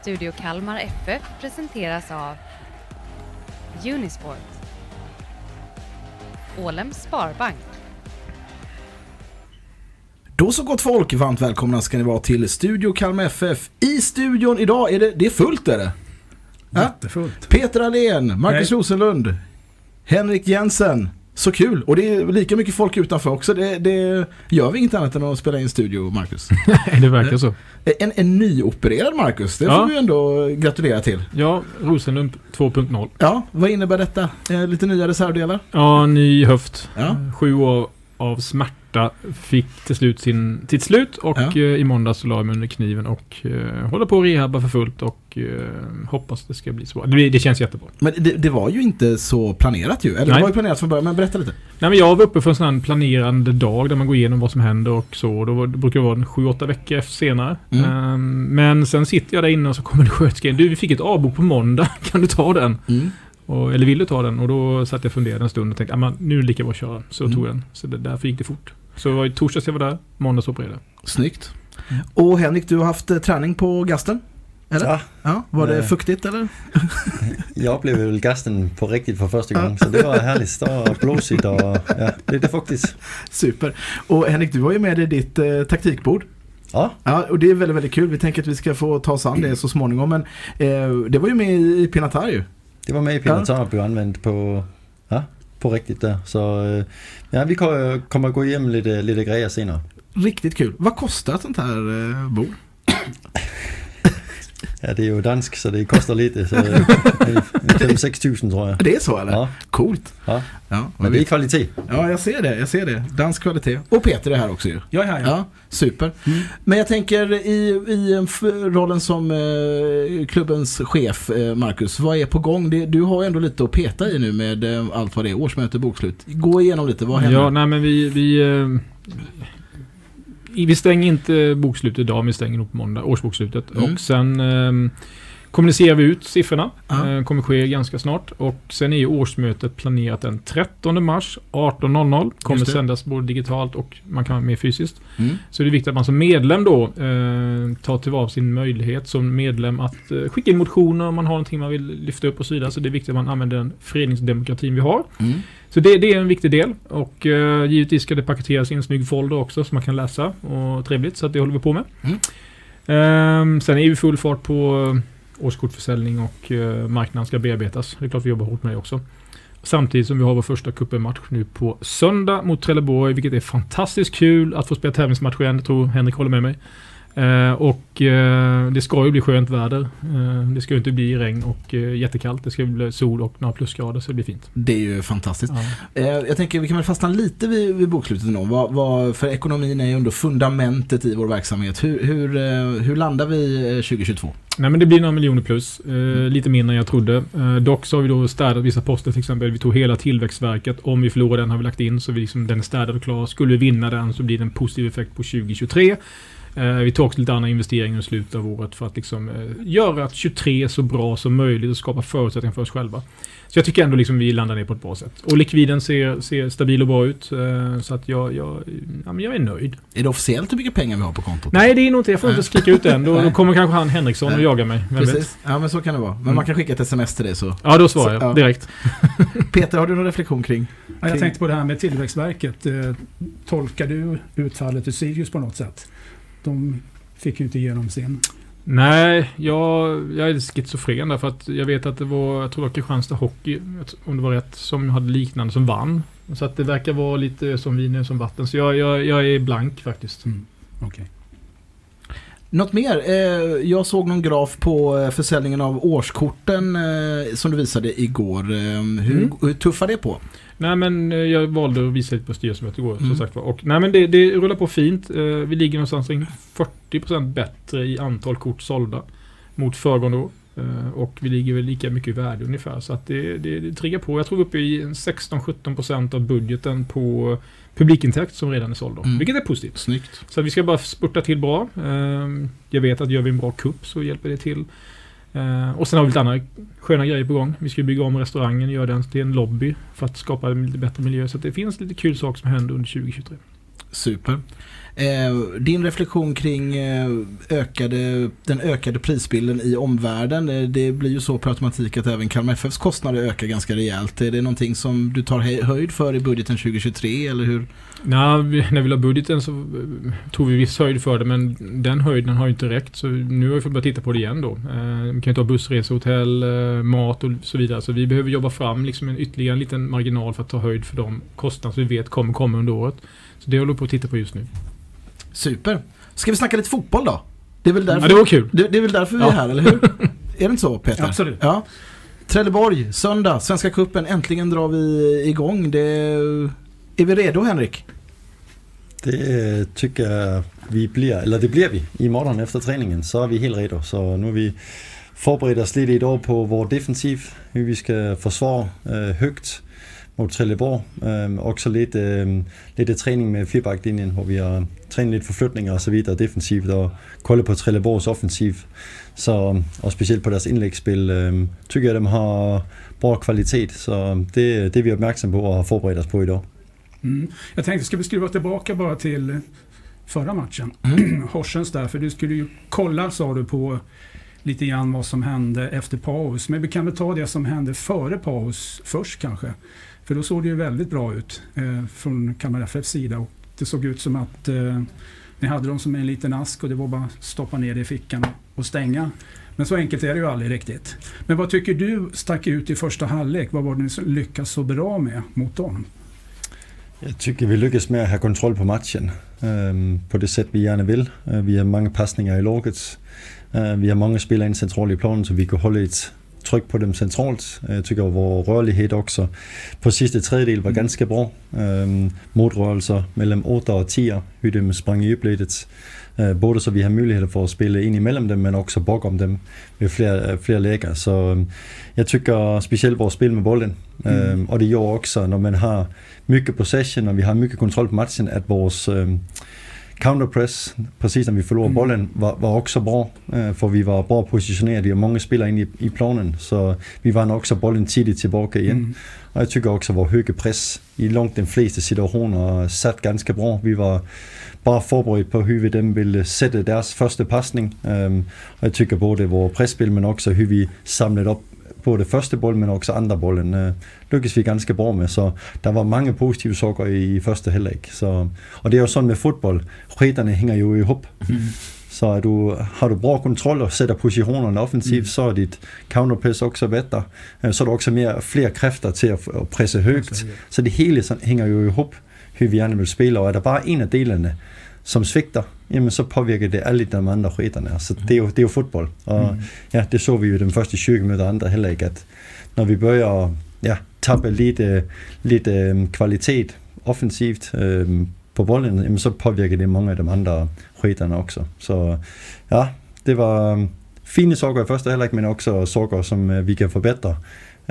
Studio Kalmar FF presenteras av Unisport Ålems Sparbank Då så gott folk, varmt välkomna ska ni vara till Studio Kalmar FF. I studion idag är det, det är fullt är det. Ja? Jättefullt. Peter Allén, Marcus Hej. Rosenlund, Henrik Jensen. Så kul! Och det är lika mycket folk utanför också. Det, det gör vi inget annat än att spela in studio, Marcus. Det verkar så. En, en nyopererad Marcus, det Ja. får vi ändå gratulera till. Ja, Rosenlund 2.0. Ja, vad innebär detta? Eh, lite nya reservdelar? Ja, ny höft. Ja. Sju år av smärta fick till slut sin, sitt slut och Ja. eh, i måndags så la jag mig under kniven och eh, håller på att rehabba för fullt och eh, hoppas det ska bli så bra. Det, det känns jättebra. Men det, det var ju inte så planerat ju. Eller det Nej. var ju planerat från början, men berätta lite. Nej, men jag var uppe för en sån här planerande dag där man går igenom vad som händer och så. Då var, det brukar det vara en 7-8 veckor efter senare. Mm. Ehm, men sen sitter jag där inne och så kommer det sköterska in. Du, vi fick ett avbok på måndag. Kan du ta den? Mm. Och, eller vill du ta den? Och då satt jag och funderade en stund och tänkte, "Ah, men nu är det lika bra att köra. Så Mm. tog jag den. Så det, därför gick det fort. Så det var i torsdags jag var där, måndags opererade jag. Snyggt. Mm. Och Henrik, du har haft eh, träning på gasten? Eller? Ja, Ja, var det Nej. fuktigt eller? jag upplevde väl gasten på riktigt för första Ja. gången. Så det var härligt. Och blåsigt och ja, lite fuktigt. Super. Och Henrik, du har ju med dig ditt eh, taktikbord. Ja, Ja, och det är väldigt, väldigt kul. Vi tänker att vi ska få ta oss an det så småningom. Men eh, det var ju med i, Pinatar ju. det var med i Pinatar blev använt på, på riktigt där. Så eh, ja, vi kommer, gå igenom lite, lite grejer senare. Riktigt kul. Vad kostar ett sånt här eh, bord? Ja, det är ju dansk så det kostar lite. Är 5-6 tusen tror jag. Det är så eller? Ja, Coolt. ja. Ja, men det är kvalitet. ja, jag ser det. Jag ser det. Dansk kvalitet. Och Peter är här också ju. Är här, ja. Ja, super. Mm. Men jag tänker i, i rollen som eh, klubbens chef, eh, Marcus, vad är på gång? Det, du har ändå lite att peta i nu med eh, allt vad det är, årsmöte, bokslut. Gå igenom lite, vad händer? Ja, nej men vi... Vi, eh, vi stänger inte bokslutet idag, men vi stänger nog på måndag, årsbokslutet. Mm. Och sen eh, kommunicerar vi ut siffrorna. Ja. Eh, kommer ske ganska snart. Och sen är ju årsmötet planerat den 13 mars 18.00. Kommer sändas både digitalt och man kan vara med fysiskt. Mm. Så det är viktigt att man som medlem då eh, tar tillvara sin möjlighet som medlem att eh, skicka in motioner om man har någonting man vill lyfta upp och så vidare. Så det är viktigt att man använder den föreningsdemokratin vi har. Mm. Så det, det är en viktig del. Och eh, givetvis ska det paketeras i en snygg folder också som man kan läsa. Och trevligt, så att det håller vi på med. Mm. Ehm, sen är vi full fart på eh, årskortförsäljning och eh, marknaden ska bearbetas. Det är klart vi jobbar hårt med det också. Samtidigt som vi har vår första cupen-match nu på söndag mot Trelleborg, vilket är fantastiskt kul att få spela tävlingsmatch igen. Jag tror Henrik håller med mig. Eh, och eh, det ska ju bli skönt väder. Eh, det ska ju inte bli regn och eh, jättekallt. Det ska bli sol och några plusgrader, så det blir fint. Det är ju fantastiskt. Ja. Eh, jag tänker vi kan väl fastna lite vid, vid bokslutet ändå. Vad, vad, för ekonomin är ju ändå fundamentet i vår verksamhet. Hur, hur, eh, hur landar vi eh, 2022? Nej men det blir några miljoner plus. Eh, lite mindre än jag trodde. Dock så har vi då städat vissa poster till exempel. Vi tog hela Tillväxtverket. Om vi förlorar den har vi lagt in så vi liksom, den är städad och klar. Skulle vi vinna den så blir det en positiv effekt på 2023. Eh, vi tog också lite andra investeringar i slutet av året för att liksom, eh, göra att 23 är så bra som möjligt och skapa förutsättningar för oss själva. Så jag tycker ändå liksom vi landar ner på ett bra sätt. Och likviden ser, ser stabil och bra ut. Eh, så att jag, jag, ja, men jag är nöjd. Är det officiellt hur mycket pengar vi har på kontot? Nej, det är nog inte. Jag får inte skrika ut det än. Då, då kommer kanske han Henriksson och Nej. jaga mig. Vet? Precis. Ja, men så kan det vara. Men Mm. man kan skicka ett sms till dig så. Ja, då svarar Så, jag ja. direkt. Peter, har du någon reflektion kring? Ja, jag tänkte på det här med Tillväxtverket. Tolkar du utfallet i Sirius på något sätt? De fick ju inte igenom sin. Nej, jag, jag är schizofren därför att jag vet att det var, jag tror det var Kristianstad Hockey, om det var rätt, som hade liknande som vann. Så att det verkar vara lite som vin som vatten. Så jag, jag, jag är blank faktiskt. Mm. Okej. Något mer? Eh, jag såg någon graf på eh, försäljningen av årskorten eh, som du visade igår. Hur, Mm. hur tuffar det på? Nej men eh, jag valde att visa lite på styrelsemötet igår Mm. som sagt var. Och nej men det, det rullar på fint. Eh, vi ligger någonstans kring 40% bättre i antal kort sålda mot föregående år. Eh, och vi ligger väl lika mycket i värde ungefär. Så att det, det, det triggar på. Jag tror vi är uppe i en 16-17% av budgeten på publikintäkt som redan är såld. då. Mm. Vilket är positivt. Snyggt. Så vi ska bara spurta till bra. Jag vet att gör vi en bra kupp så hjälper det till. Eh, Och sen har vi lite andra sköna grejer på gång. Vi ska bygga om restaurangen, och göra den till en lobby för att skapa en lite bättre miljö. Så att det finns lite kul saker som händer under 2023. Super. Eh, din reflektion kring eh, ökade, den ökade prisbilden i omvärlden. Eh, det blir ju så per automatik att även Kalmar FFs kostnader ökar ganska rejält. Är det någonting som du tar höjd för i budgeten 2023 eller hur? Nej, när vi la budgeten så eh, tog vi viss höjd för det men den höjden har ju inte räckt så nu har vi fått börja titta på det igen då. Eh, vi kan ju ta bussresor, hotell, eh, mat och så vidare. Så vi behöver jobba fram liksom en ytterligare en liten marginal för att ta höjd för de kostnader som vi vet kommer komma under året. Så det håller vi på att titta på just nu. Super. Ska vi snacka lite fotboll då? Det är väl därför, Ja, det var kul. det, det är väl därför vi är Ja. här, eller hur? är det inte så Peter? Absolut. Ja. Trelleborg, söndag, Svenska Cupen. Äntligen drar vi igång. Det, är vi redo Henrik? Det øh, tycker jag vi blir, eller det blir vi. Imorgon efter träningen så är vi helt redo. Så nu har vi förberett oss lite idag på vår defensiv, hur vi ska försvara øh, högt mot Trelleborg. Øhm, också lite, øhm, lite träning med fyrbacklinjen, hvor vi har träning lite förflyttningar och så vidare defensivt och kolla på Trelleborgs offensiv. Så, och speciellt på deras inläggsspel øhm, tycker jag de har bra kvalitet. Så det, det är vi uppmärksamma på och har förberett oss på idag. Mm. Jag tänkte, ska vi skruva tillbaka bara till förra matchen? Mm. Horsens där, för du skulle ju kolla sa du på lite grann vad som hände efter paus. Men vi kan väl ta det som hände före paus först kanske. För då såg det ju väldigt bra ut eh, från Kalmar FFs sida. Och det såg ut som att eh, ni hade dem som en liten ask och det var bara att stoppa ner det i fickan och stänga. Men så enkelt är det ju aldrig riktigt. Men vad tycker du stack ut i första halvlek? Vad var det ni lyckades så bra med mot dem? Jag tycker vi lyckas med att ha kontroll på matchen um, på det sätt vi gärna vill. Uh, vi har många passningar i laget. Uh, vi har många spelare in centralt i planen så vi kan hålla ett tryck på dem centralt. Jag tycker vår rörlighet också på sista tredjedel var ganska bra. Øhm, modrörelser mellan 8 och 10, hur de sprang i djupledet. Øh, både så vi har möjligheter för att spela in emellan dem men också bakom dem med fler, fler lägen. Så øhm, jag tycker speciellt vårt spel med bollen. Mm. Øhm, och det gör också när man har mycket possession och vi har mycket kontroll på matchen att øhm, counterpress, precis när vi förlorar Mm. bollen, var, var också bra. Øh, för vi var bra positionerade och många spelare in i, i planen. Så vi vann också bollen tidigt tillbaka igen. Mm. Och jag tycker också vår höga press i långt de flesta situationer satt ganska bra. Vi var bara förberedda på hur vi dem ville sätta deras första passning. Och jag tycker både vår pressspel men också hur vi samlade upp både första bollen men också andra bollen uh, lyckades vi ganska bra med. Så det var många positiva saker i första halvlek. Så, och det är ju så med fotboll, skitarna hänger ju ihop. Mm. Så är du, har du bra kontroll och sätter positionerna offensivt Mm. så är ditt counterpress också bättre. Så är det också mer, fler krafter till att, att pressa högt. Så det hela hänger ju ihop hur vi gärna vill spela och är det bara en av delarna som sviktar, jamen så påverkar det alla de andra skitarna. Så det är ju, det är ju fotboll. Och Mm. ja, det såg vi ju de första 20 minuter andra halvlek att när vi börjar ja, tappa lite, lite um, kvalitet offensivt um, på bollen, jamen så påverkar det många av de andra skitarna också. Så ja, det var um, fina saker i första halvlek men också saker som uh, vi kan förbättra.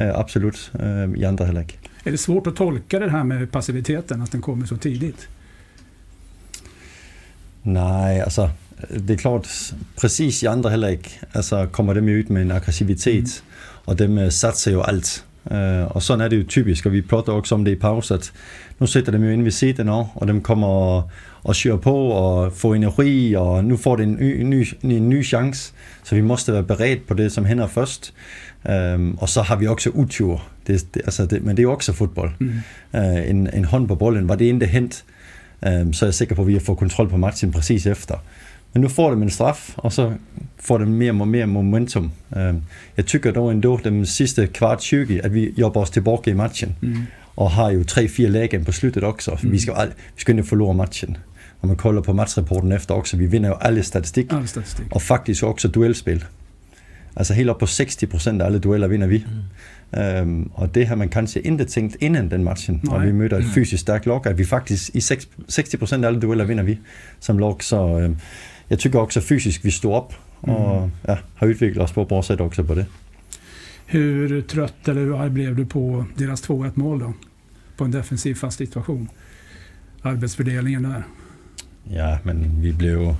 Uh, absolut uh, i andra halvlek. Är det svårt att tolka det här med passiviteten, att den kommer så tidigt? Nej, alltså det är klart, precis i andra halvlek alltså, kommer de ut med en aggressivitet och de eh, satsar ju allt. Uh, och så är det ju typiskt, och vi pratade också om det i paus, att nu sitter de ju in vid sidan av och de kommer och, kör på och får energi och nu får de en ny, ny, en ny chans. Så vi måste vara beredda på det som händer först. Um, och så har vi också otur, det, det, alltså det, men det är ju också fotboll. Mm. Uh, en, en hånd på bollen, var det inte hänt så är jag säker på att vi får kontroll på matchen precis efter. Men nu får de en straff och så får de mer och mer momentum. Um, jag tycker då ändå de sista kvart 20 att vi jobbar oss tillbaka i matchen Mm. och har ju tre, fyra lägen på slutet också. Mm. Vi ska, all, vi ska inte förlora matchen. Om man kollar på matchrapporten efter också, vi vinner ju alla statistik All statistik. och faktiskt också duellspel. Alltså helt upp på 60% av alla dueller vinner vi. Um, och det har man kanske inte tänkt innan den matchen. Nej. Och vi möter ett Nej. fysiskt starkt lag, att vi faktiskt i sex- 60% av alla dueller vinner vi som lag. Så um, jag tycker också fysiskt vi står upp och Mm. ja, har utvecklat oss på ett bra sätt också på det. Hur trött eller hur arg blev du på deras 2-1 mål då? På en defensiv fast situation. Arbetsfördelningen där. Ja, men vi blev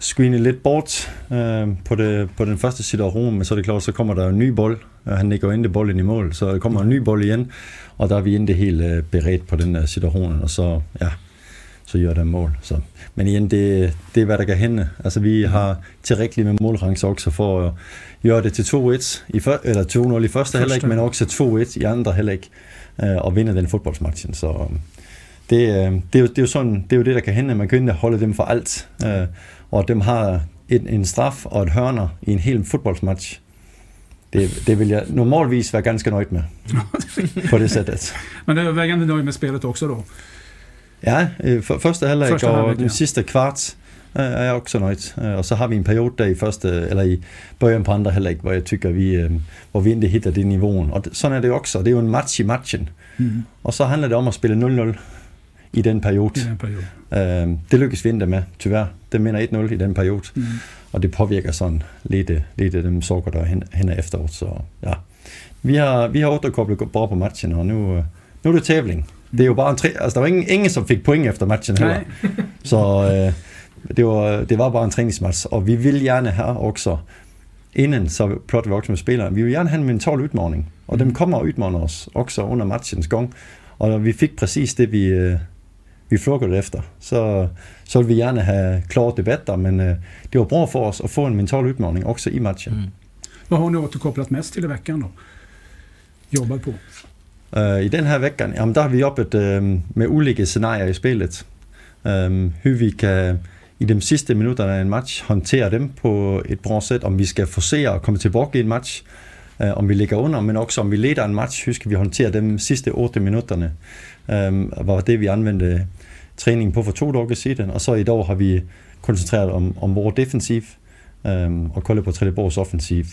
screenet lidt bort øh, på, det, på den første situation, men så er det klart, så kommer der en ny bold, og han lægger jo ikke bolden i mål, så der kommer en ny bold igen, og der er vi ikke helt øh, beredt på den øh, situation, og så, ja, så gör de mål. Så. Men igen, det, det är vad det kan hända. Alltså vi har tillräckligt med målchanser också för att göra det till 2-1, i för, eller 2-0 i första halvlek, men också 2-1 i andra halvlek øh, och vinna den fotbollsmatchen. Så det, øh, det, är, det, är ju sån, det är ju det, der kan hända. Man kan inte hålla dem för allt. Øh, och de har en, en straff och ett hörner i en hel fotbollsmatch. Det, det vill jag normalvis vara ganska nöjd med. på det sättet. Men du är övervägande nöjd med spelet också då? Ja, øh, för, första halvlek och halvlek, den ja. sista kvart øh, är jag också nöjd. Øh, Och så har vi en period där i första, eller i början på andra halvlek, hvor jag tycker vi, øh, hvor vi inte hittar det nivån. Och sådan är det också. Det är ju en match i matchen. Mm. Och så handlar det om att spela 0-0 i den period. I den perioden. Øh, det lyckas vi inte med, tyvärr. Det menar 1-0 i den period. Mm. Och det påverkar sådan lite, lite de saker, der hen- efteråt. Så ja, vi har, vi har återkopplat bra på matchen, och nu, øh, nu är det tävling. Det är ju bara en tre, alltså det var ingen, ingen som fick poäng efter matchen heller. Så øh, det, var, det var bara en träningsmatch. Och vi vill gärna ha också, innan så pratar vi också med spelarna, vi vill gärna ha en mental utmaning. Och de kommer att utmana oss också under matchens gång. Och vi fick precis det vi, øh, vi frågade efter. Så, så vill vi gärna ha klarat det bättre, men øh, det var bra för oss att få en mental utmaning också i matchen. Mm. Vad har ni återkopplat mest till i veckan då? Jobbat på? Øh, I den her veckan, jamen der har vi jobbat øh, med olika scenarier i spelet. Hur vi kan i de sidste minutter af en match håndtere dem på et bra sæt, om vi skal forsere og komme tilbage i en match, om vi ligger under, men også om vi leder en match, hur skal vi håndtere dem sidste 8 minutterne, øh, var det vi anvendte træning på for to dage siden, og så i dag har vi koncentreret om, om vores defensiv, øh, og kolde på Trelleborgs offensiv.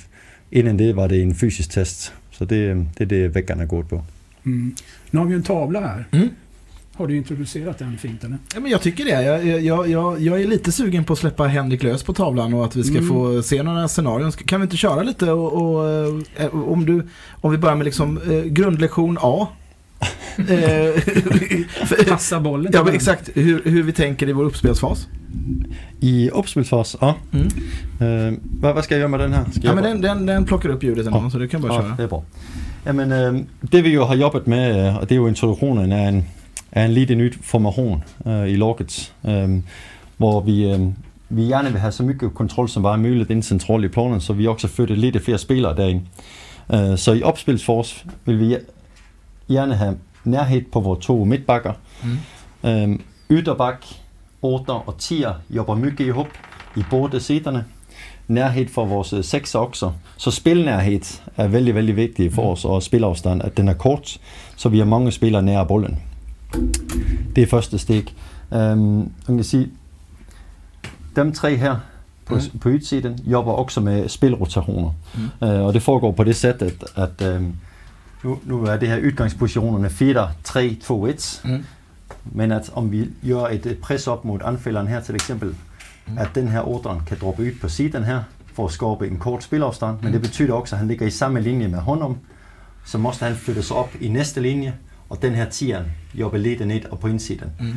Inden det var det en fysisk test, så det, det er det veckan er gået på. Mm. Nu har vi en tavla här. Mm. Har du introducerat den fint eller? Ja, men jag tycker det. Jag, jag, jag, jag är lite sugen på att släppa Henrik lös på tavlan och att vi ska Mm. få se några scenarion. Kan vi inte köra lite och, och eh, om, du, om vi börjar med liksom eh, grundlektion A. Eh, Passa bollen ja, men exakt hur, hur vi tänker i vår uppspelsfas. I opspilsfas, ja. Mm. Øh, hvad, hvad skal jeg gøre med den her? Skal Ja, men den, den, den plockar upp ljudet ändå, Ja. så du kan bara Ja, köra. det er bra. Jamen, øh, det vi jo har jobbet med, og det er jo introduktionen af en, af en lite nyt formation øh, i Lockets, øh, hvor vi, øh, vi gerne vil have så mycket kontrol som bare muligt ind centralt i planen, så vi også flytter lidt flere spillere derind. Øh, så i opspilsfors vil vi gerne have nærhed på vores to midtbakker. Mm. Øh, ytterbak, 8 og 10 jobber mycket ihop i både siderne nærhed for vores øh, sekser også. Så spilnærhed er vældig, vældig vigtigt for os, og spilafstand, at den er kort, så vi har mange spillere nær bolden. Det er første steg. Um, man kan sige, dem tre her på, Mm. på ytsiden jobber også med spilrotationer. Mm. Uh, og det foregår på det sæt, at, at um, nu, nu er det her udgangspositionerne 4, 3, 2, 1. Mm. Men at om vi gør et øh, pres op mod anfælderen her til eksempel, Mm. at den her ordren kan droppe ud på siden her, for at skabe en kort spilafstand, men det betyder også, at han ligger i samme linje med honom, så måste han flyttes op i næste linje, og den her tieren jobber lidt ned og på indsiden. Mm.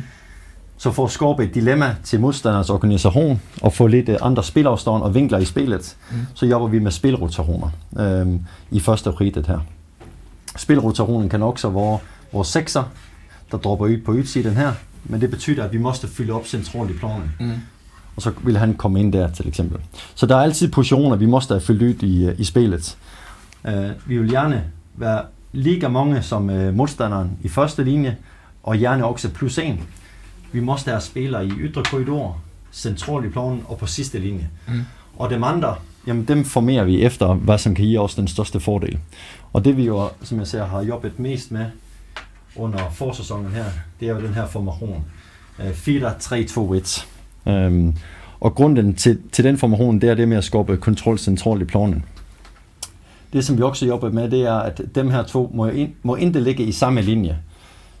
Så for at skabe et dilemma til modstanders organisation, og få lidt øh, andre spilafstand og vinkler i spillet, Mm. så jobber vi med spilrotationer øhm, i første ritet her. Spilrotationen kan også være vores sekser, der dropper ud på ydsiden her, men det betyder, at vi måste fylde op centralt i planen Mm. og så vil han komme ind der til eksempel. Så der er altid positioner, vi måste have fyldt ud i, øh, i spillet. Uh, vi vil gerne være lige mange som uh, modstanderen i første linje, og gerne også plus en. Vi måste have spillere i ytre korridor, centralt i planen og på sidste linje. Mm. Og dem andre, jamen dem formerer vi efter, hvad som kan give os den største fordel. Og det vi jo, som jeg ser, har jobbet mest med under forsæsonen her, det er jo den her formation. Øh, 4-3-2-1. Øhm, og grunden til, til den formation, det er det med at skubbe kontrol centralt i planen. Det som vi også jobber med, det er, at dem her to må, ind, må ikke ligge i samme linje.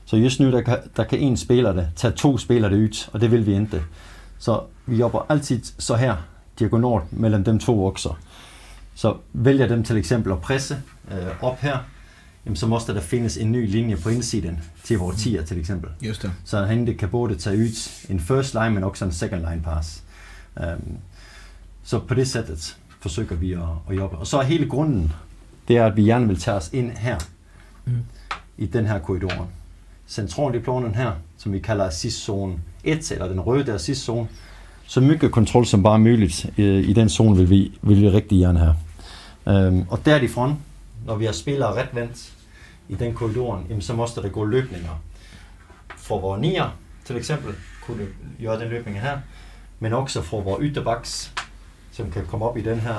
Så just nu, der kan, der kan en spiller det, tage to spillere det ud, og det vil vi ikke. Så vi jobber altid så her, diagonalt mellem dem to også. Så vælger dem til eksempel at presse øh, op her, jamen så måste der findes en ny linje på indsiden til vores tier til eksempel. Just det. Så han det kan både tage ud en first line, men også en second line pass. Um, så på det sættet forsøger vi at, at jobbe. Og så er hele grunden, det er, at vi gerne vil tage os ind her, Mm. i den her korridor. Centralt i planen her, som vi kalder assist-zone 1 eller den røde assistzone. Så mycket kontroll som bare muligt øh, i den zone vil vi, vil vi rigtig gerne have. Øhm, og derifrån, når vi har spillere retvendt i den korridoren, så måste der gå løbninger. For vores nier, til eksempel, kunne gøre den løbning her, men også for vores ytterbaks, som kan komme op i den her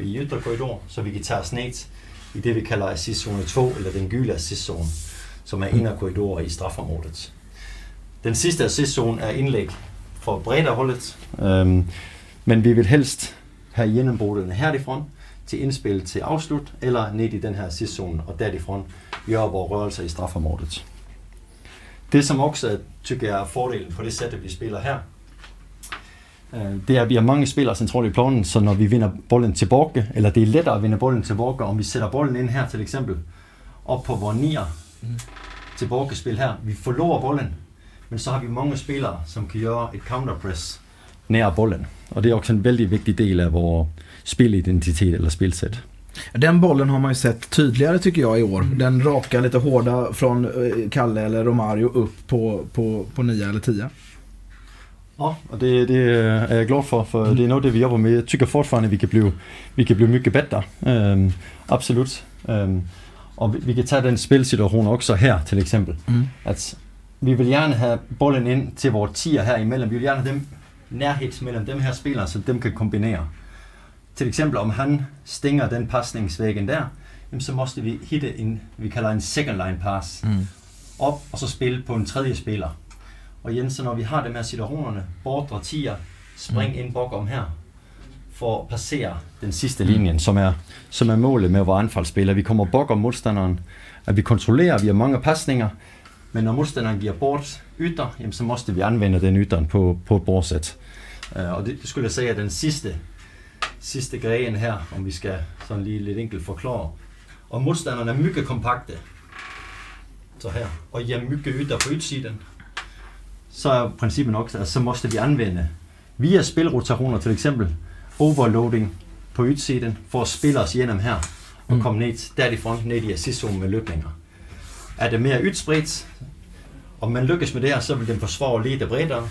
i ytterkorridor, så vi kan tage os ned i det, vi kalder assistzone 2, eller den gyle assistzone, som er inderkorridorer i strafområdet. Den sidste assistzone er indlæg for breddeholdet, øhm, men vi vil helst have gjennombrudene herifrån til indspil til afslut, eller ned i den her assistzone, og derifrån gøre vores rørelser i strafområdet. Det som også tycker jeg er fordelen på det sæt, vi spiller her, øh, det er, at vi har mange spillere centralt i planen, så når vi vinder bolden tilbage, eller det er lettere at vinde bolden tilbage, om vi sætter bolden ind her til eksempel, op på vores nier, mm. tilbagespil her, vi forlorer bolden, men så har vi mange spillere, som kan gøre et counterpress nær bollen. Og det är också en väldigt viktig del av vår spelidentitet eller spelsätt. Den bollen har man ju sett tydligare tycker jag i år. Mm. Den raka lite hårda från eh, Kalle eller Romario upp på, på, på 9 eller 10. Ja, och det, det är jag glad för, för det är något det vi jobbar med. Jag tycker fortfarande vi kan bli, vi kan bli mycket bättre. Um, absolut. Um, och vi, vi kan ta den spelsituation också här till exempel. Mm. Att vi vill gärna ha bollen in till våra tier här emellan. Vi vill gärna ha dem närhet mellan de här spelarna så de kan kombinera. Till exempel om han stänger den passningsvägen där, så måste vi hitta en, vi kallar en second line pass, Mm. op og så spille på en tredje spiller. Og igen, så når vi har de her situationerne, bortre tier, spring Mm. ind bakom her, for at passere den sidste linjen, som er, som er målet med vores anfaldsspiller. Vi kommer bakom modstanderen, at vi kontrollerer, vi har mange pasninger, men når modstanderen giver bort ytter, jamen, så måste vi anvende den ytteren på, på et bordsæt. Uh, og det, skulle jeg sige er den sidste, sidste grejen her, om vi skal sådan lige lidt enkelt forklare. Og modstanderne er mycket kompakte, så her, og ger mycket ytter på ytsiden, så er princippet også, at så måste vi anvende via spilrotationer til eksempel overloading på ytsiden for at spille os igennem her og Mm. komme ned derifrån ned i assistzonen med løbninger. Er det mere ydspredt, og man lykkes med det her, så vil den forsvare lidt bredere,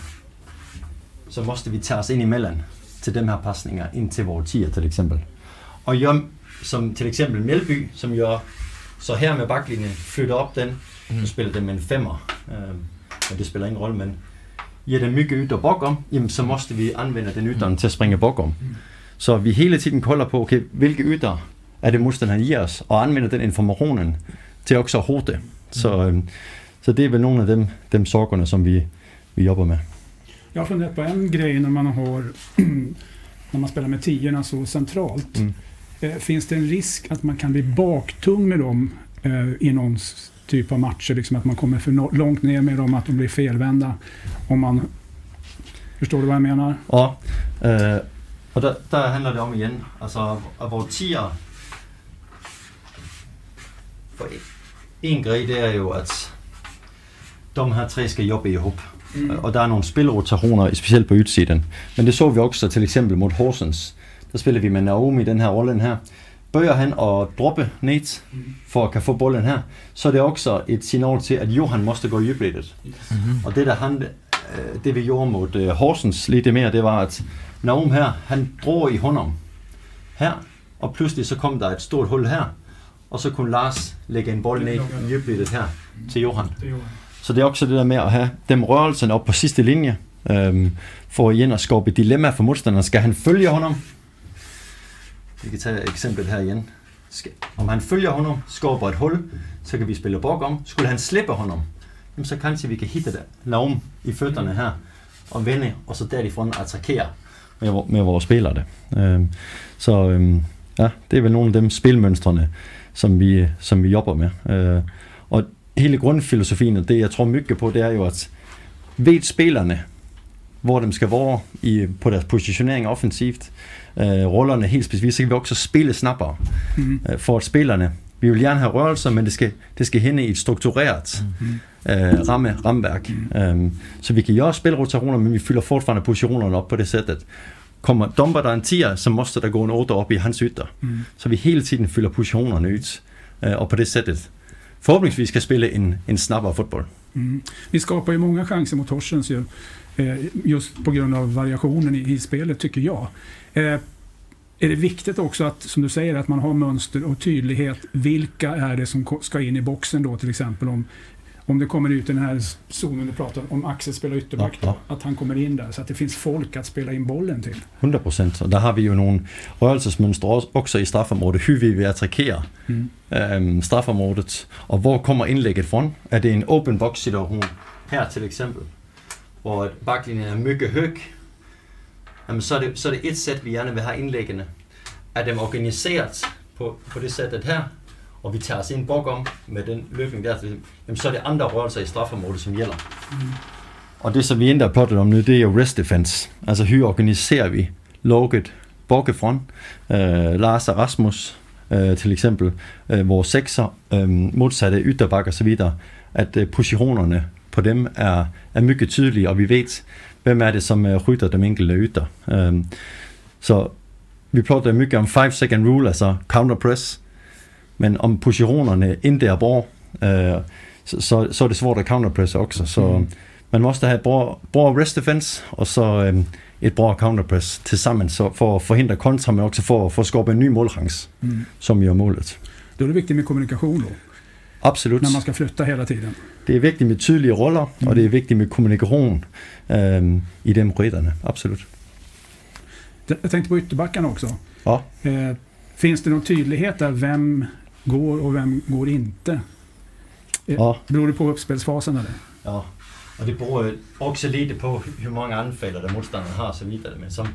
så måste vi tage os ind imellem til dem her pasninger ind til vores tier til eksempel. Og Jom, som til eksempel Mjælby, som gør så her med baklinjen, flytter op den, mm. så spiller den med en femmer. Men det spiller ingen rolle, men giver den mycket ytter bakom, jamen så måste vi anvende den ytteren til at springe bakom. Så vi hele tiden kolder på, okay, hvilke ytter er det modstanderen giver os, og anvender den informationen til også at hote. Så, øh, så det er vel nogle af dem, dem sorgerne, som vi, vi jobber med. Jag har funderat på en grej när man har när man spelar med tiorna så centralt. Mm. Eh, finns det en risk att man kan bli baktung med dem eh, i någon typ av matcher? Liksom att man kommer för no- långt ner med dem, att de blir felvända. Om man, förstår du vad jag menar? Og, øh, og der, der handler det om igen, altså at vores tier, for en grej det er jo, at de her tre skal jobbe i hop. Mm. Og der er nogle spilrotationer, specielt på ytsiden. Men det så vi også til eksempel mod Horsens. Der spiller vi med Naomi i den her rollen her. Bøjer han og droppe ned for at kan få bolden her, så er det også et signal til, at Johan måste gå i dybledet. Mm-hmm. Og det der han, øh, det vi gjorde mod øh, Horsens lidt mere, det var, at Naum her, han drog i hånden her, og pludselig så kom der et stort hul her, og så kunne Lars lægge en bold ned i dybledet her til Johan. Så det er også det der med at have dem rørelserne op på sidste linje, øhm, for igen at skabe et dilemma for modstanderen. Skal han følge honom? Vi kan tage eksemplet her igen. Skal, om han følger honom, skaber et hul, så kan vi spille bok om. Skulle han slippe honom, jamen så kanskje vi kan hitte det Naum i fødderne her, og vende, og så derifrån attackere med, med vores spillere. det. Øhm, så øhm, ja, det er vel nogle af dem spilmønstrene, som vi, som vi jobber med. Øh, og hele grundfilosofien, og det jeg tror mycket på, det er jo, at ved spillerne, hvor de skal være i, på deres positionering offensivt, øh, rollerne helt specifikt, så kan vi også spille snappere Mm. øh, for at spillerne. Vi vil gerne have rørelser, men det skal, det skal hende i et struktureret Mm. øh, ramme, rammeværk. Øhm, så vi kan gøre spilrotationer, men vi fylder fortfarande positionerne op på det sættet. Kommer, dumper der en tier, så måste der gå en 8 op i hans ytter. Mm. Så vi hele tiden fylder positionerne ud, øh, og på det sættet forhåbningsvis kan spille en, en snabbere fodbold. Mm. Vi skapar ju många chanser mot Horsens ju. Eh, just på grund av variationen i, i spelet tycker jag. Eh, är det viktigt också att, som du säger, att man har mönster och tydlighet. Vilka är det som ska in i boxen då till exempel om, om det kommer ut i den här zonen du pratar om, Axel spelar ytterback, Ja, då, att han kommer in där så att det finns folk att spela in bollen till. 100 procent. Der har vi jo nogle rørelsesmønstre også- også i straffområdet. Hur vi vil attackere Mm. øhm, straffområdet. Og hvor kommer indlægget fra? Er det en open box situation? Her til eksempel, hvor at baklinjen er mycket høj. Jamen, så, er det, så er det et sæt, vi gerne vil have indlæggene. Er dem organiseret på, på det sættet her, og vi tager os en bok om med den løbning der, jamen, så er det andre rørelser i straffområdet, som gælder. Mm. Og det, som vi endda plottet om nu, det er jo rest defense. Altså, hur organiserer vi lukket bakifrån? Øh, Lars og Rasmus, øh, til eksempel, øh, vores sekser, øh, modsatte ytterbakker osv., så at øh, positionerne på dem er, er mycket tydelige, og vi ved, hvem er det, som øh, rytter dem enkelte ytter. Øh, så vi plotter mycket om 5 second rule, altså counter press, men om positionerne ind der bra, øh, så, så, så er det svårt at counterpresse også. Så Mm. man måste et bra, bra rest defense, og så øhm, et bra counterpress til sammen, så for at forhindre kontra, men også for, for at skabe en ny målchans, Mm. som er målet. Då är det viktigt med kommunikation då, Absolut. när man ska flytta hela tiden. Det er vigtigt med tydelige roller, Mm. og det er vigtigt med kommunikation øhm, i dem rytterne. Absolut. Jag tänkte på ytterbackarna också. Ja. Eh, finns det någon tydlighet där? Vem går och vem går inte? Eh, Ja. Beror det på uppspelsfasen eller? Ja, og det beror også lidt på, hvor mange anfalder, der modstanderen har, så videre. Men som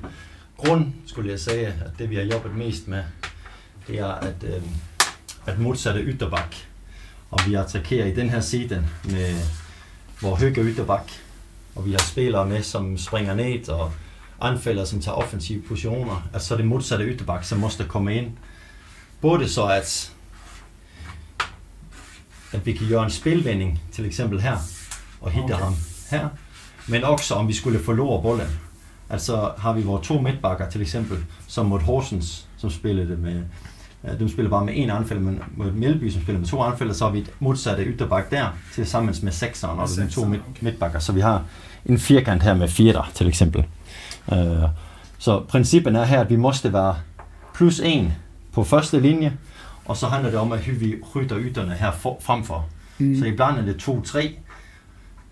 grund skulle jeg sige, at det vi har jobbet mest med, det er at, øh, at modsatte ytterback. Og vi attackerer i den her side med vor højre ytterback. Og vi har spillere med, som springer ned og anfalder, som tager offensive positioner. At så er det modsatte ytterback, som måste komme ind. Både så at at vi kan gøre en spilvending, til eksempel her, og hitte Okay. ham her. Men også om vi skulle forlore bolden. Altså har vi vores to midtbakker til eksempel, som mod Horsens, som spillede med, ja, de spiller bare med en anfælder, men mod Mjølby, som spiller med to anfælder, så har vi et modsatte ytterbak der, til sammen med sekseren og de midt, okay. Så vi har en firkant her med fire, til eksempel. Uh, så princippen er her, at vi måste være plus en på første linje, og så handler det om, at vi rytter ytterne her for, fremfor. Mm. Så ibland er det 2-3,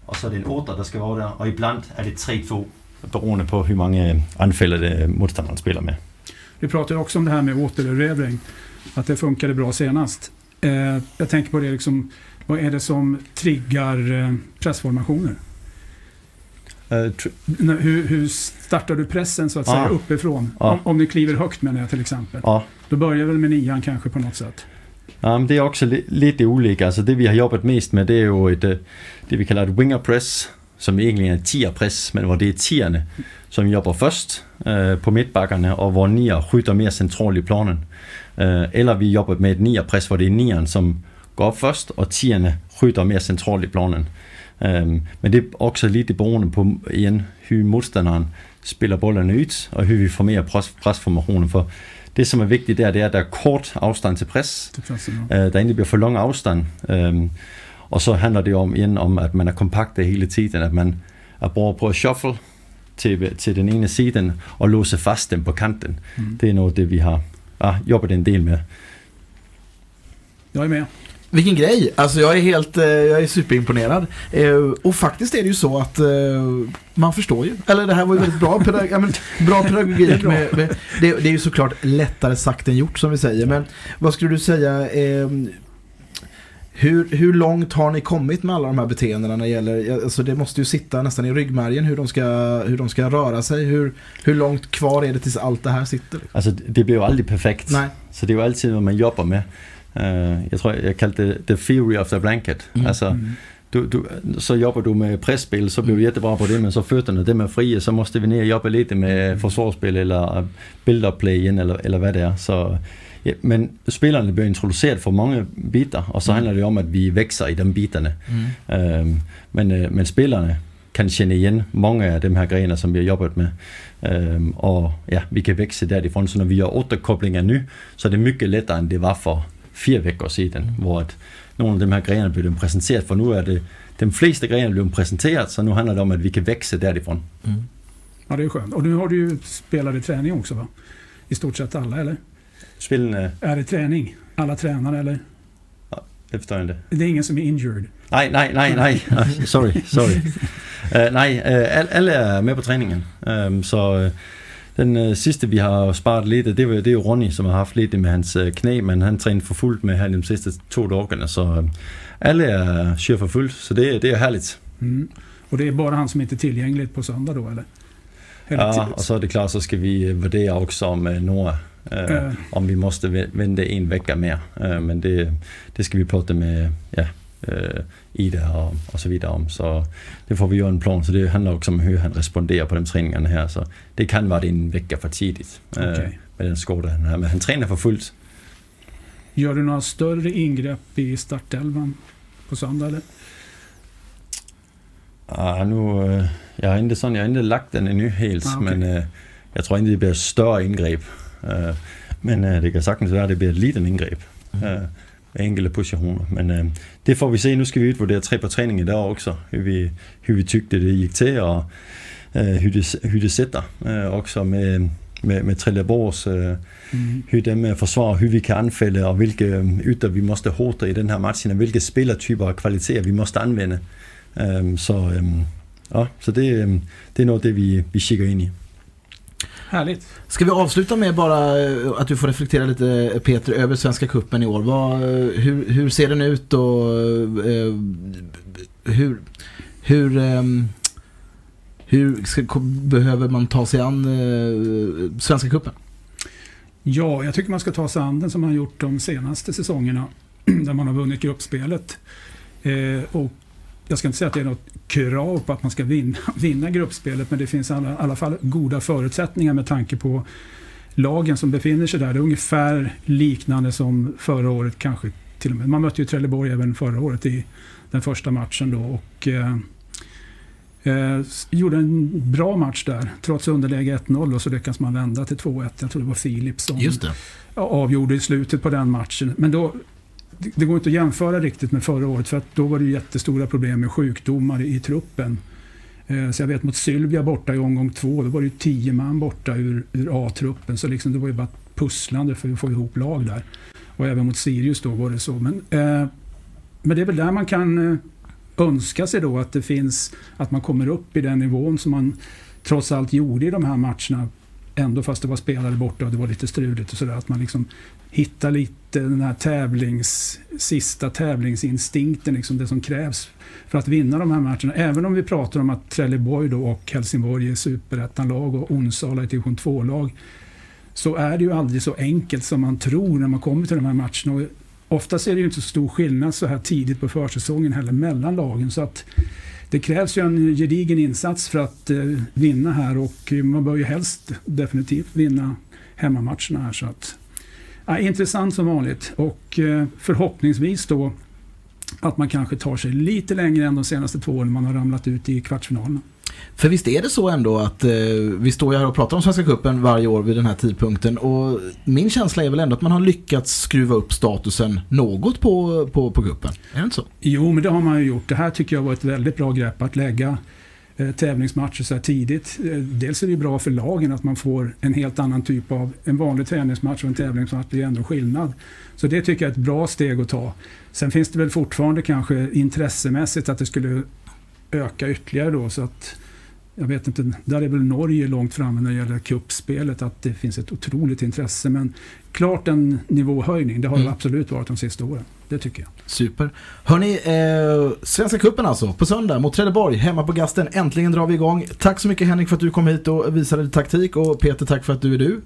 og så er det en 8, der skal være der, og ibland er det 3-2, beroende på, hvor mange anfælder det modstanderen spiller med. Vi pratade också om det här med återerövring. Att det funkade bra senast. Eh, jag tänker på det liksom, vad är det som triggar eh, pressformationer? N- Hur, hur startar du pressen så att säga Ah. uppifrån? Ah. Om, om ni kliver högt menar jag till exempel. ja, Då börjar väl med nian kanske på något sätt. Ja, men det er også li- lidt det ulike. Altså det vi har jobbet mest med, det er jo et, øh, det vi kalder et winger press, som egentlig er et tier press, men hvor det er tierne, som jobber først øh, på midtbakkerne, og hvor nier rytter mere centralt i planen. Øh, eller vi jobber med et nier press, hvor det er nieren, som går op først, og tierne rytter mere centralt i planen. Men det er også lidt det beroende på, igen, hur modstanderen spiller bollene ud, og hur vi får mere pres, presformationen. For det, som er vigtigt der, det er, at der er kort afstand til pres, Till pressen, ja. Øh, der egentlig bliver for lang afstand. Øhm, og så handler det om, igen om, at man er kompakt hele tiden, at man er bruger på at shuffle til, til den ene side og låse fast dem på kanten. Mm. Det er noget, det vi har ah, jobbet en del med. Jag är med. Vilken grej! Alltså jag är helt, eh, jag är superimponerad. Eh, Och faktiskt är det ju så att eh, man förstår ju. Eller det här var ju väldigt bra, pedag ja, men, bra Det är pedagogik. bra. Med, med, det, det är ju såklart lättare sagt än gjort som vi säger. Men vad skulle du säga, eh, hur, hur långt har ni kommit med alla de här beteendena när det gäller, alltså det måste ju sitta nästan i ryggmärgen hur de ska, hur de ska röra sig. Hur, hur långt kvar är det tills allt det här sitter? Altså, det bliver jo aldrig perfekt. Nej. Så det er jo altid noget, man jobber med. Uh, jeg tror, jeg kaldte det the theory of the blanket. Mm. Altså, Mm. du, du, så jobber du med presspil, så bliver du jättebra på det, men så fødderne, dem er frie, så måste vi ned og jobbe lidt med forsvarsspil, eller build-up play igen, eller, eller hvad det er. Så, ja, men spillerne bliver introduceret for mange biter, og så handler det om, at vi vækser i de biterne. Øhm, men, øh, men spillerne kan kende igen mange af dem her grener, som vi har jobbet med. Øhm, og ja, vi kan vækse derifrån. Så når vi har otte koblinger nu, så er det mycket lettere, end det var for fyra veckor sedan. Var att några av de här grejerna blev presenterat. För nu är det de flesta grejerna blev presenterat så nu handlar det om att vi kan växa därifrån. Mm. Ja, det är skönt. Och nu har du ju spelat i träning också va? I stort sett alla, eller? Spelen, Är det träning? Alla tränar, eller? det förstår jag inte. Det är ingen som är injured? Nej, nej, nej, nej. sorry, sorry. Uh, nej, uh, all, alla är med på träningen. Um, så uh, den uh, sista vi har sparat lite, det, var, det är ju Ronny som har haft lite med hans uh, knä, men han tränar för fullt med här de sista två dagarna. Så uh, alla uh, kör för fullt, så det, det är härligt. Mm. Och det är bara han som inte är tillgänglig på söndag då, eller? eller Ja, till- och så är det klart så ska vi värdera också om uh, några uh, Eh. om vi måste vä- vänta en vecka mer. Uh, men det, det ska vi prata med ja, uh, Ida och, och så vidare om. Så det får vi göra en plan. Så det handlar också om hur han responderar på de träningarna här. Så det kan vara en vecka för tidigt uh, Okej. med den skada han har. Men han tränar för fullt. Gör du några större ingrepp i startelvan på söndag, eller? Ah, nu, uh, jag, har inte sån, jag har inte lagt den ännu helt, Ah, okej. men uh, jag tror inte det blir större ingrepp. Men det kan sagtens vara att det blir ett litet ingrepp. Mm. Enkelte positioner. Men uh, det får vi se. Nu ska vi utvärdera tre på träning idag också. Hur vi, hur vi tyckte det gick till och uh, hur, det, hur det sätter. Uh, också med, med, med Trelleborgs uh, Mm. hur de øh, forsvarer, hur vi kan anfalde og hvilke øh, ytter vi måste hota i den her matchen, og hvilke spillertyper og kvaliteter vi måste anvende. Um, så um, ja, så det, det är nog det vi, vi kikar in i. Härligt. Ska vi avsluta med bara eh, att du får reflektera lite eh, Peter över Svenska Cupen i år. Vad, eh, hur, hur ser den ut och hur, hur, ehm, hur ska, behöver man ta sig an Svenska Cupen? Ja, jag tycker man ska ta sig an den som man gjort de senaste säsongerna. Där man har vunnit gruppspelet. Eh, och jag ska inte säga att det är något krav på att man ska vinna, vinna gruppspelet. Men det finns i alla, alla fall goda förutsättningar med tanke på lagen som befinner sig där. Det är ungefär liknande som förra året kanske till och med. Man mötte ju Trelleborg även förra året i den första matchen då. Och, eh, eh, gjorde en bra match där. Trots underläge 1-0 och så lyckas man vända till 2-1. Jag tror det var Filip som avgjorde i slutet på den matchen. Men då, det, det går inte att jämföra riktigt med förra året för att då var det jättestora problem med sjukdomar i, truppen. Eh, så jag vet mot Sylvia borta i omgång två, då var det ju tio man borta ur, ur A-truppen. Så liksom det var ju bara pusslande för att få ihop lag där. Och även mot Sirius då var det så. Men, eh, men det är väl där man kan eh, önska sig då att det finns, att man kommer upp i den nivån som man trots allt gjorde i de här matcherna ändå fast det var spelare borta och det var lite struligt och sådär. Att man liksom hittar lite den här tävlings, sista tävlingsinstinkten, liksom det som krävs för att vinna de här matcherna. Även om vi pratar om att Trelleborg då och Helsingborg är superettanlag och Onsala är division 2-lag. Så är det ju aldrig så enkelt som man tror när man kommer till de här matcherna. Och oftast är det ju inte så stor skillnad så här tidigt på försäsongen heller mellan lagen. Så att det krävs ju en gedigen insats för att eh, vinna här och man bör ju helst definitivt vinna hemmamatcherna här. Så att, ja, intressant som vanligt och eh, förhoppningsvis då att man kanske tar sig lite längre än de senaste två åren man har ramlat ut i kvartsfinalen. För visst är det så ändå att eh, vi står ju här och pratar om Svenska Cupen varje år vid den här tidpunkten och min känsla är väl ändå att man har lyckats skruva upp statusen något på, på, på cupen. Är det inte så? Jo, men det har man ju gjort. Det här tycker jag var ett väldigt bra grepp att lägga eh, tävlingsmatcher så här tidigt. Eh, dels är det ju bra för lagen att man får en helt annan typ av en vanlig träningsmatch och en tävlingsmatch. Det är ändå skillnad. Så det tycker jag är ett bra steg att ta. Sen finns det väl fortfarande kanske intressemässigt att det skulle öka ytterligare då så att jag vet inte, där är väl Norge långt framme när det gäller kuppspelet att det finns ett otroligt intresse men klart en nivåhöjning, det har det Mm. absolut varit de sista åren. Det tycker jag. Super. Hörni, eh, Svenska Cupen alltså, på söndag mot Trelleborg, hemma på Gasten. Äntligen drar vi igång. Tack så mycket Henrik för att du kom hit och visade lite taktik och Peter tack för att du är du.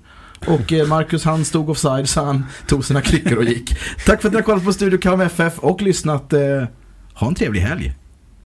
Och eh, Marcus han stod offside så han tog sina kryckor och gick. Tack för att ni har kollat på Studio KMFF och lyssnat. Eh, ha en trevlig helg.